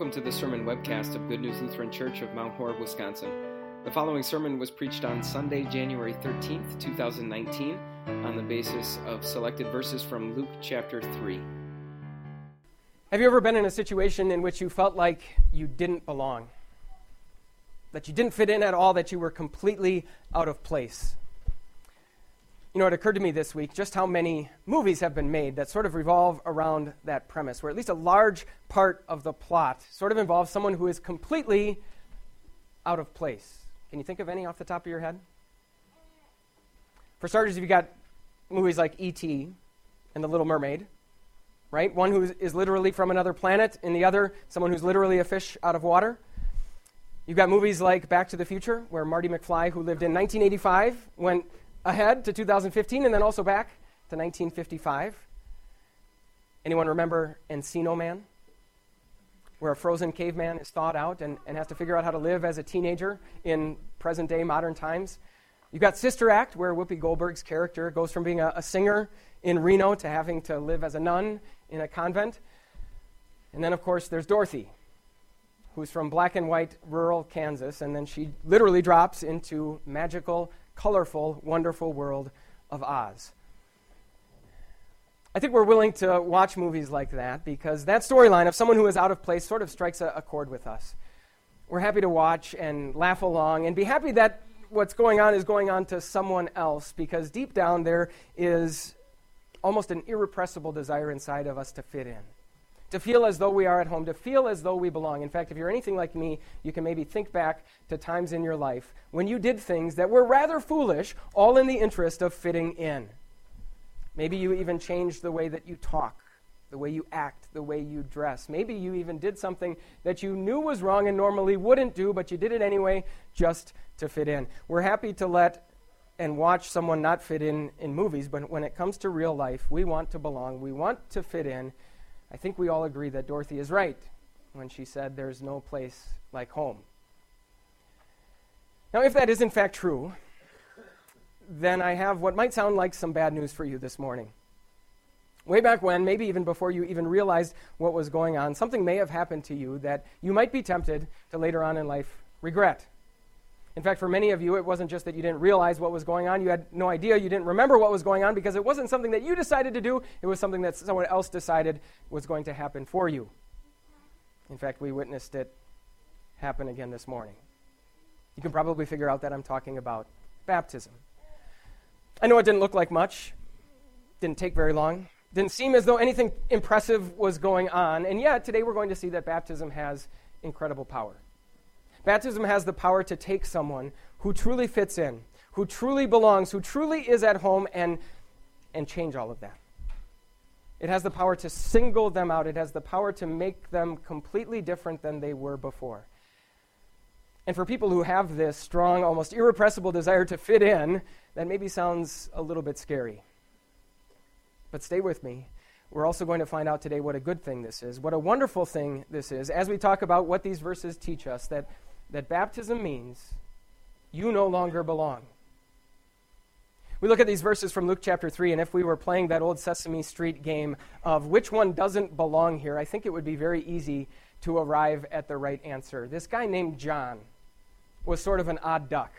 Welcome to the sermon webcast of Good News Lutheran Church of Mount Horeb, Wisconsin. The following sermon was preached on Sunday, January 13th, 2019, on the basis of selected verses from Luke chapter 3. Have you ever been in a situation in which you felt like you didn't belong? That you didn't fit in at all, that you were completely out of place? You know, it occurred to me this week just how many movies have been made that sort of revolve around that premise, where at least a large part of the plot sort of involves someone who is completely out of place. Can you think of any off the top of your head? For starters, you've got movies like E.T. and The Little Mermaid, right? One who is literally from another planet, and the other, someone who's literally a fish out of water. You've got movies like Back to the Future, where Marty McFly, who lived in 1985, went ahead to 2015 and then also back to 1955. Anyone remember Encino Man? Where a frozen caveman is thawed out and, and has to figure out how to live as a teenager in present day modern times. You've got Sister Act, where Whoopi Goldberg's character goes from being a, a singer in Reno to having to live as a nun in a convent. And then, of course, there's Dorothy, who's from black and white rural Kansas, and then she literally drops into magical colorful, wonderful world of Oz. I think we're willing to watch movies like that because that storyline of someone who is out of place sort of strikes a, a chord with us. We're happy to watch and laugh along and be happy that what's going on is going on to someone else because deep down there is almost an irrepressible desire inside of us to fit in to feel as though we are at home, to feel as though we belong. In fact, if you're anything like me, you can maybe think back to times in your life when you did things that were rather foolish, all in the interest of fitting in. Maybe you even changed the way that you talk, the way you act, the way you dress. Maybe you even did something that you knew was wrong and normally wouldn't do, but you did it anyway just to fit in. We're happy to let and watch someone not fit in in movies, but when it comes to real life, we want to belong, we want to fit in, I think we all agree that Dorothy is right when she said there's no place like home. Now, if that is in fact true, then I have what might sound like some bad news for you this morning. Way back when, maybe even before you even realized what was going on, something may have happened to you that you might be tempted to later on in life regret. In fact, for many of you, it wasn't just that you didn't realize what was going on, you had no idea, you didn't remember what was going on because it wasn't something that you decided to do, it was something that someone else decided was going to happen for you. In fact, we witnessed it happen again this morning. You can probably figure out that I'm talking about baptism. I know it didn't look like much, didn't take very long, didn't seem as though anything impressive was going on, and yet today we're going to see that baptism has incredible power. Baptism has the power to take someone who truly fits in, who truly belongs, who truly is at home, and, and change all of that. It has the power to single them out, it has the power to make them completely different than they were before. And for people who have this strong, almost irrepressible desire to fit in, that maybe sounds a little bit scary. But stay with me. We're also going to find out today what a good thing this is, what a wonderful thing this is, as we talk about what these verses teach us that that baptism means you no longer belong. We look at these verses from Luke chapter 3, and if we were playing that old Sesame Street game of which one doesn't belong here, I think it would be very easy to arrive at the right answer. This guy named John was sort of an odd duck.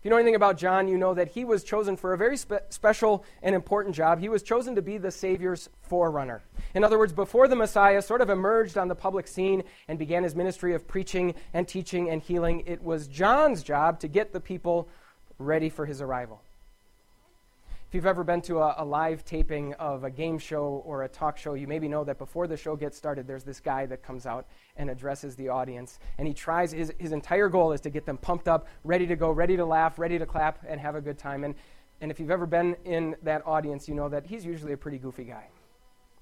If you know anything about John, you know that he was chosen for a very spe- special and important job. He was chosen to be the Savior's forerunner. In other words, before the Messiah sort of emerged on the public scene and began his ministry of preaching and teaching and healing, it was John's job to get the people ready for his arrival. If you've ever been to a, a, live taping of a game show or a talk show, you maybe know that before the show gets started, there's this guy that comes out and addresses the audience. And he tries, his, his entire goal is to get them pumped up, ready to go, ready to laugh, ready to clap, and have a good time. And, and if you've ever been in that audience, you know that he's usually a pretty goofy guy.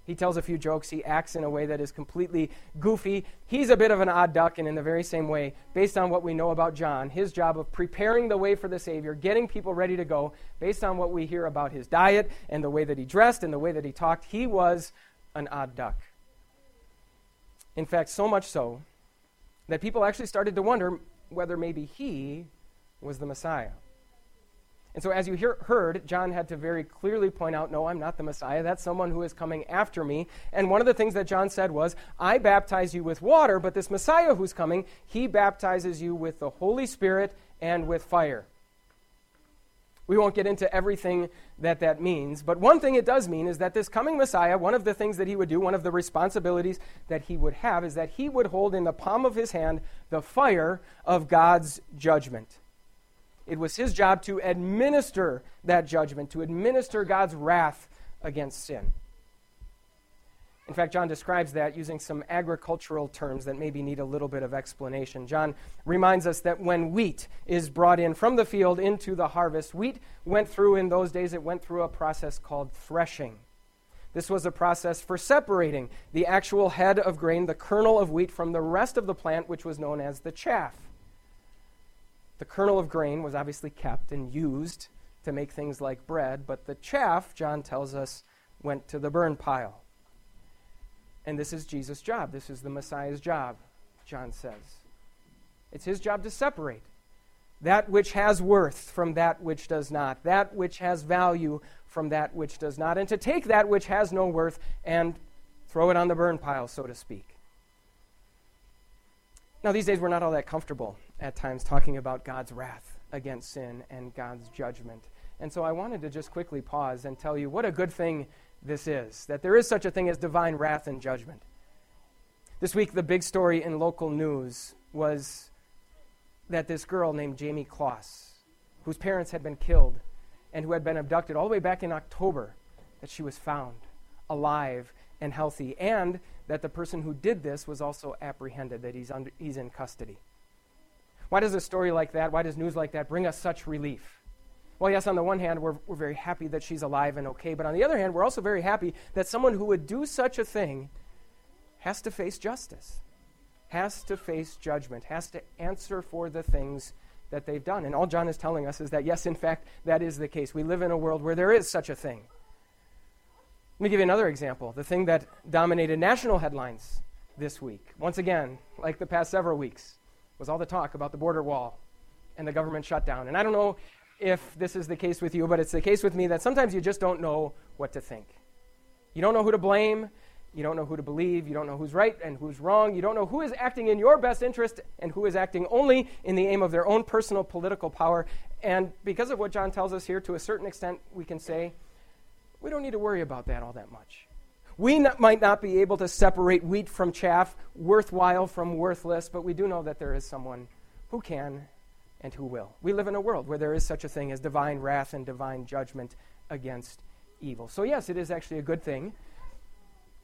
He tells a few jokes. He acts in a way that is completely goofy. He's a bit of an odd duck, and in the very same way, based on what we know about John, his job of preparing the way for the Savior, getting people ready to go, based on what we hear about his diet and the way that he dressed and the way that he talked, he was an odd duck. In fact, so much so that people actually started to wonder whether maybe he was the Messiah. And so, as you hear, heard, John had to very clearly point out no, I'm not the Messiah. That's someone who is coming after me. And one of the things that John said was, I baptize you with water, but this Messiah who's coming, he baptizes you with the Holy Spirit and with fire. We won't get into everything that that means, but one thing it does mean is that this coming Messiah, one of the things that he would do, one of the responsibilities that he would have, is that he would hold in the palm of his hand the fire of God's judgment. It was his job to administer that judgment, to administer God's wrath against sin. In fact, John describes that using some agricultural terms that maybe need a little bit of explanation. John reminds us that when wheat is brought in from the field into the harvest, wheat went through, in those days, it went through a process called threshing. This was a process for separating the actual head of grain, the kernel of wheat, from the rest of the plant, which was known as the chaff. The kernel of grain was obviously kept and used to make things like bread, but the chaff, John tells us, went to the burn pile. And this is Jesus' job. This is the Messiah's job, John says. It's his job to separate that which has worth from that which does not, that which has value from that which does not, and to take that which has no worth and throw it on the burn pile, so to speak. Now, these days we're not all that comfortable at times talking about God's wrath against sin and God's judgment. And so I wanted to just quickly pause and tell you what a good thing this is that there is such a thing as divine wrath and judgment. This week, the big story in local news was that this girl named Jayme Closs, whose parents had been killed and who had been abducted all the way back in October, that she was found alive and healthy, and that the person who did this was also apprehended, that he's, under, he's in custody. Why does a story like that, why does news like that bring us such relief? Well, yes, on the one hand, we're, we're very happy that she's alive and okay, but on the other hand, we're also very happy that someone who would do such a thing has to face justice, has to face judgment, has to answer for the things that they've done. And all John is telling us is that, yes, in fact, that is the case. We live in a world where there is such a thing. Let me give you another example. The thing that dominated national headlines this week, once again, like the past several weeks, was all the talk about the border wall and the government shutdown. And I don't know if this is the case with you, but it's the case with me that sometimes you just don't know what to think. You don't know who to blame. You don't know who to believe. You don't know who's right and who's wrong. You don't know who is acting in your best interest and who is acting only in the aim of their own personal political power. And because of what John tells us here, to a certain extent, we can say we don't need to worry about that all that much. We not, might not be able to separate wheat from chaff, worthwhile from worthless, but we do know that there is someone who can and who will. We live in a world where there is such a thing as divine wrath and divine judgment against evil. So, yes, it is actually a good thing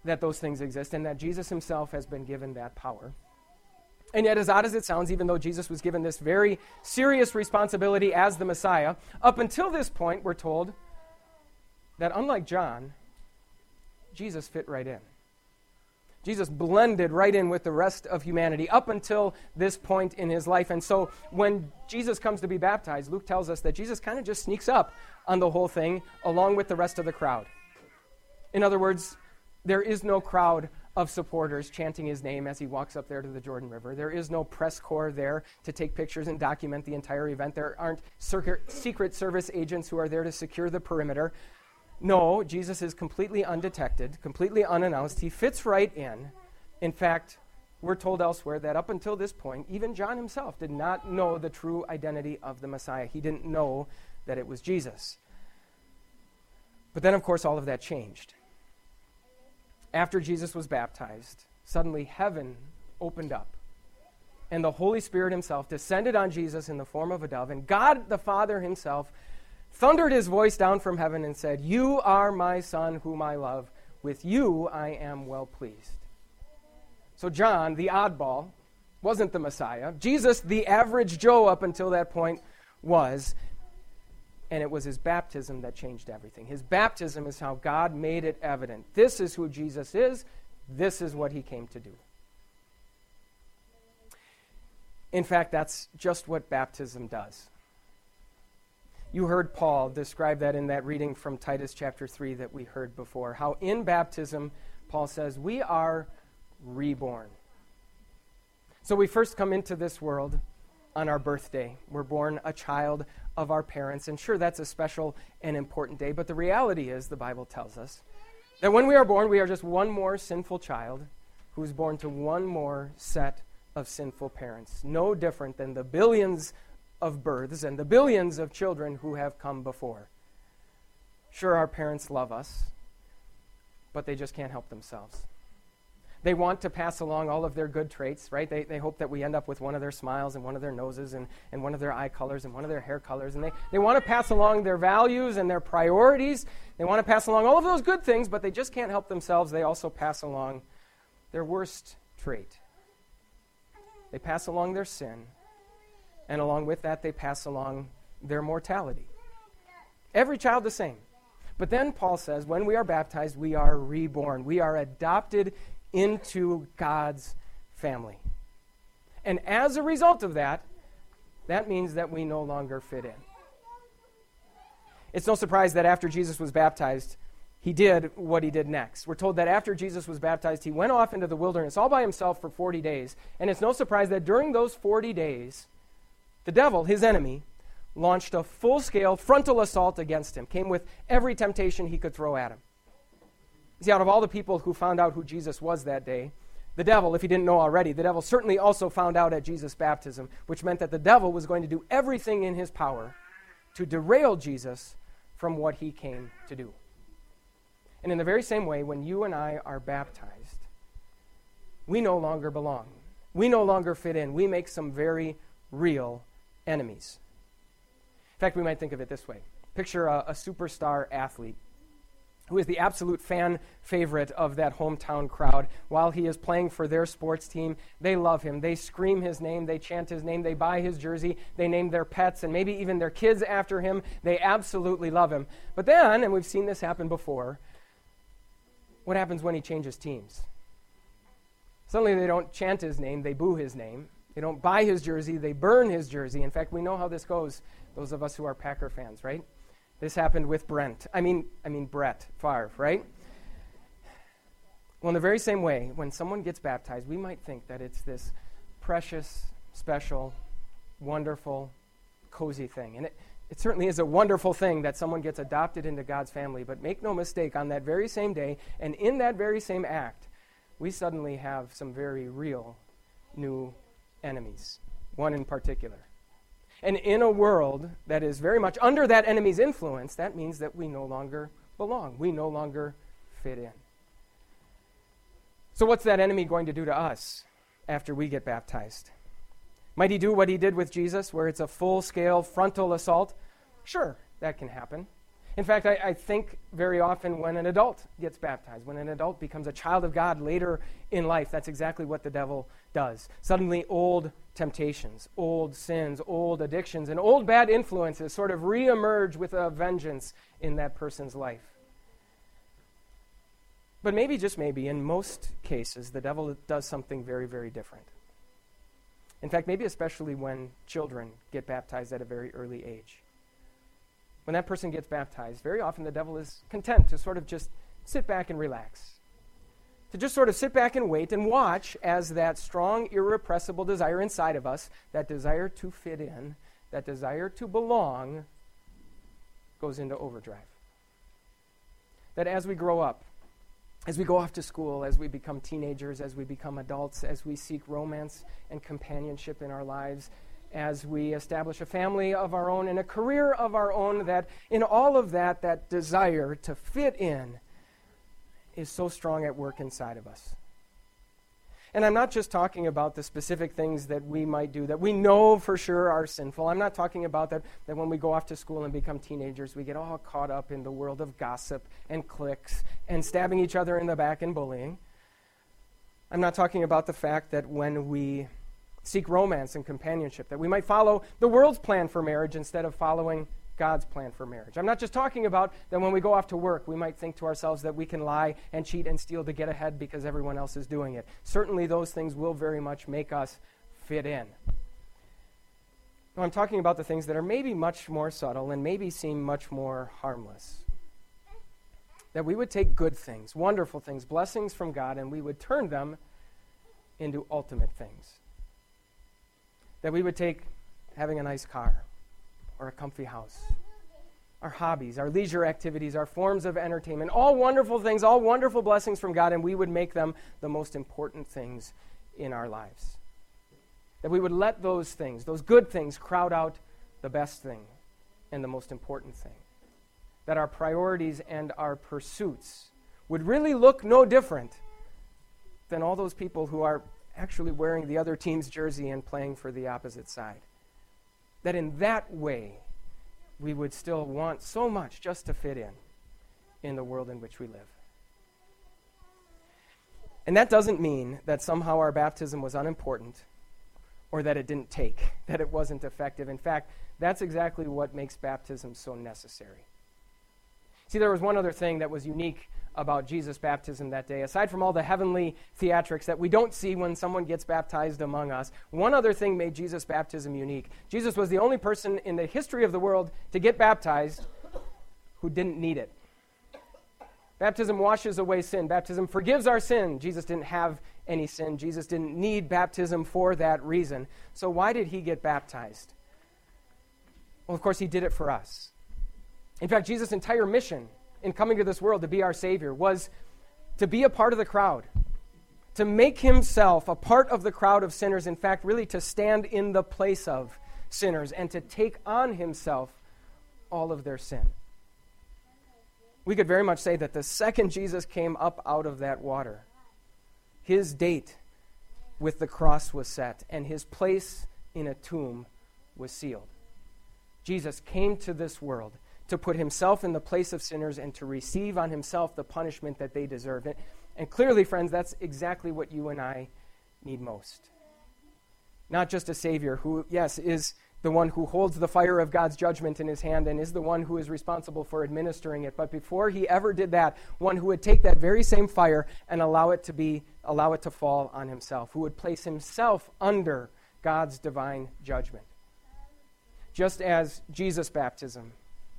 that those things exist and that Jesus himself has been given that power. And yet, as odd as it sounds, even though Jesus was given this very serious responsibility as the Messiah, up until this point, we're told that unlike John, Jesus fit right in. Jesus blended right in with the rest of humanity up until this point in his life. And so when Jesus comes to be baptized, Luke tells us that Jesus kind of just sneaks up on the whole thing along with the rest of the crowd. In other words, there is no crowd of supporters chanting his name as he walks up there to the Jordan River. There is no press corps there to take pictures and document the entire event. There aren't Secret Service agents who are there to secure the perimeter. No, Jesus is completely undetected, completely unannounced. He fits right in. In fact, we're told elsewhere that up until this point, even John himself did not know the true identity of the Messiah. He didn't know that it was Jesus. But then, of course, all of that changed. After Jesus was baptized, suddenly heaven opened up, and the Holy Spirit himself descended on Jesus in the form of a dove, and God the Father himself thundered his voice down from heaven and said, You are my son, whom I love. With you I am well pleased. So, John, the oddball, wasn't the Messiah. Jesus, the average Joe up until that point, was. And it was his baptism that changed everything. His baptism is how God made it evident. This is who Jesus is. This is what he came to do. In fact, that's just what baptism does. You heard Paul describe that in that reading from Titus chapter 3 that we heard before. How in baptism, Paul says, we are reborn. So we first come into this world on our birthday. We're born a child of our parents. And sure, that's a special and important day, but the reality is, the Bible tells us, that when we are born, we are just one more sinful child who is born to one more set of sinful parents, no different than the billions of births and the billions of children who have come before. Sure, our parents love us, but they just can't help themselves. They want to pass along all of their good traits, right? They, they hope that we end up with one of their smiles and one of their noses and, and one of their eye colors and one of their hair colors. And they, they want to pass along their values and their priorities. They want to pass along all of those good things, but they just can't help themselves. They also pass along their worst trait. They pass along their sin, and along with that, they pass along their mortality. Every child the same. But then Paul says, when we are baptized, we are reborn. We are adopted into God's family. And as a result of that, that means that we no longer fit in. It's no surprise that after Jesus was baptized, he did what he did next. We're told that after Jesus was baptized, he went off into the wilderness all by himself for 40 days. And it's no surprise that during those 40 days, the devil, his enemy, launched a full scale frontal assault against him, came with every temptation he could throw at him. See, out of all the people who found out who Jesus was that day, the devil, if he didn't know already, the devil certainly also found out at Jesus' baptism, which meant that the devil was going to do everything in his power to derail Jesus from what he came to do. And in the very same way, when you and I are baptized, we no longer belong. We no longer fit in. We make some very real enemies. In fact, we might think of it this way picture a, a superstar athlete who is the absolute fan favorite of that hometown crowd. While he is playing for their sports team, they love him. They scream his name, they chant his name, they buy his jersey, they name their pets and maybe even their kids after him. They absolutely love him. But then, and we've seen this happen before, what happens when he changes teams? Suddenly they don't chant his name, they boo his name. They don't buy his jersey, they burn his jersey. In fact, we know how this goes, those of us who are Packer fans, right? This happened with Brent. I mean, I mean Brett Favre, right? Well, in the very same way, when someone gets baptized, we might think that it's this precious, special, wonderful, cozy thing. And it, it certainly is a wonderful thing that someone gets adopted into God's family. But make no mistake, on that very same day, and in that very same act, we suddenly have some very real new enemies. One in particular. And in a world that is very much under that enemy's influence, that means that we no longer belong. We no longer fit in. So, what's that enemy going to do to us after we get baptized? Might he do what he did with Jesus, where it's a full scale frontal assault? Sure, that can happen. In fact, I, I, think very often when an adult gets baptized, when an adult becomes a child of God later in life, that's exactly what the devil does. Suddenly, old temptations, old sins, old addictions, and old bad influences sort of reemerge with a vengeance in that person's life. But maybe, just maybe, in most cases, the devil does something very, very different. In fact, maybe especially when children get baptized at a very early age. When that person gets baptized, very often the devil is content to sort of just sit back and relax to just sort of sit back and wait and watch as that strong, irrepressible desire inside of us, that desire to fit in, that desire to belong, goes into overdrive. That as we grow up, as we go off to school, as we become teenagers, as we become adults, as we seek romance and companionship in our lives, as we establish a family of our own and a career of our own, that in all of that, that desire to fit in is so strong at work inside of us. And I'm not just talking about the specific things that we might do that we know for sure are sinful. I'm not talking about that, that when we go off to school and become teenagers, we get all caught up in the world of gossip and cliques and stabbing each other in the back and bullying. I'm not talking about the fact that when we seek romance and companionship, that we might follow the world's plan for marriage instead of following God's plan for marriage. I'm not just talking about that when we go off to work, we might think to ourselves that we can lie and cheat and steal to get ahead because everyone else is doing it. Certainly, those things will very much make us fit in. No, I'm talking about the things that are maybe much more subtle and maybe seem much more harmless. That we would take good things, wonderful things, blessings from God, and we would turn them into ultimate things. That we would take having a nice car or a comfy house. Our hobbies, our leisure activities, our forms of entertainment, all wonderful things, all wonderful blessings from God, and we would make them the most important things in our lives. That we would let those things, those good things, crowd out the best thing and the most important thing. That our priorities and our pursuits would really look no different than all those people who are actually wearing the other team's jersey and playing for the opposite side. That in that way, we would still want so much just to fit in in the world in which we live. And that doesn't mean that somehow our baptism was unimportant or that it didn't take, that it wasn't effective. In fact, that's exactly what makes baptism so necessary. See, there was one other thing that was unique about Jesus' baptism that day. Aside from all the heavenly theatrics that we don't see when someone gets baptized among us, one other thing made Jesus' baptism unique. Jesus was the only person in the history of the world to get baptized who didn't need it. Baptism washes away sin. Baptism forgives our sin. Jesus didn't have any sin. Jesus didn't need baptism for that reason. So, why did he get baptized? Well, of course, he did it for us. In fact, Jesus' entire mission in coming to this world to be our Savior was to be a part of the crowd, to make himself a part of the crowd of sinners. In fact, really to stand in the place of sinners and to take on himself all of their sin. We could very much say that the second Jesus came up out of that water, his date with the cross was set, and his place in a tomb was sealed. Jesus came to this world to put himself in the place of sinners and to receive on himself the punishment that they deserve. deserved. And clearly, friends, that's exactly what you and I need most. Not just a Savior who, yes, is the one who holds the fire of God's judgment in his hand and is the one who is responsible for administering it. But before he ever did that, one who would take that very same fire and allow it to be allow it to fall on himself, who would place himself under God's divine judgment. Just as Jesus' baptism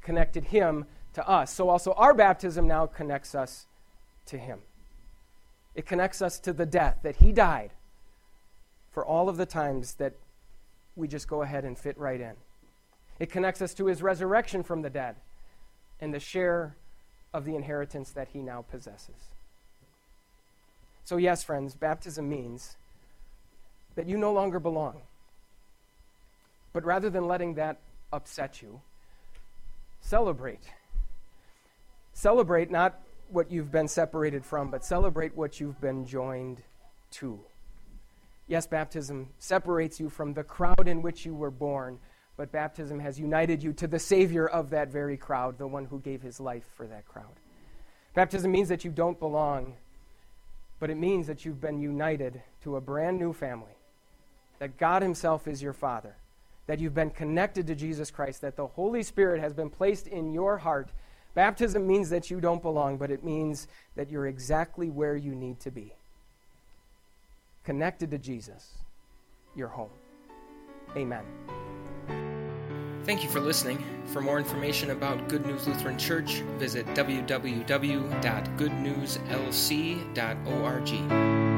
connected him to us. So also our baptism now connects us to him. It connects us to the death that he died for all of the times that we just go ahead and fit right in. It connects us to his resurrection from the dead and the share of the inheritance that he now possesses. So, yes, friends, baptism means that you no longer belong. But rather than letting that upset you, celebrate. Celebrate not what you've been separated from, but celebrate what you've been joined to. Yes, baptism separates you from the crowd in which you were born, but baptism has united you to the Savior of that very crowd, the one who gave his life for that crowd. Baptism means that you don't belong, but it means that you've been united to a brand new family, that God Himself is your Father that you've been connected to Jesus Christ, that the Holy Spirit has been placed in your heart. Baptism means that you don't belong, but it means that you're exactly where you need to be. Connected to Jesus, your home. Amen. Thank you for listening. For more information about Good News Lutheran Church, visit www.goodnewslc.org.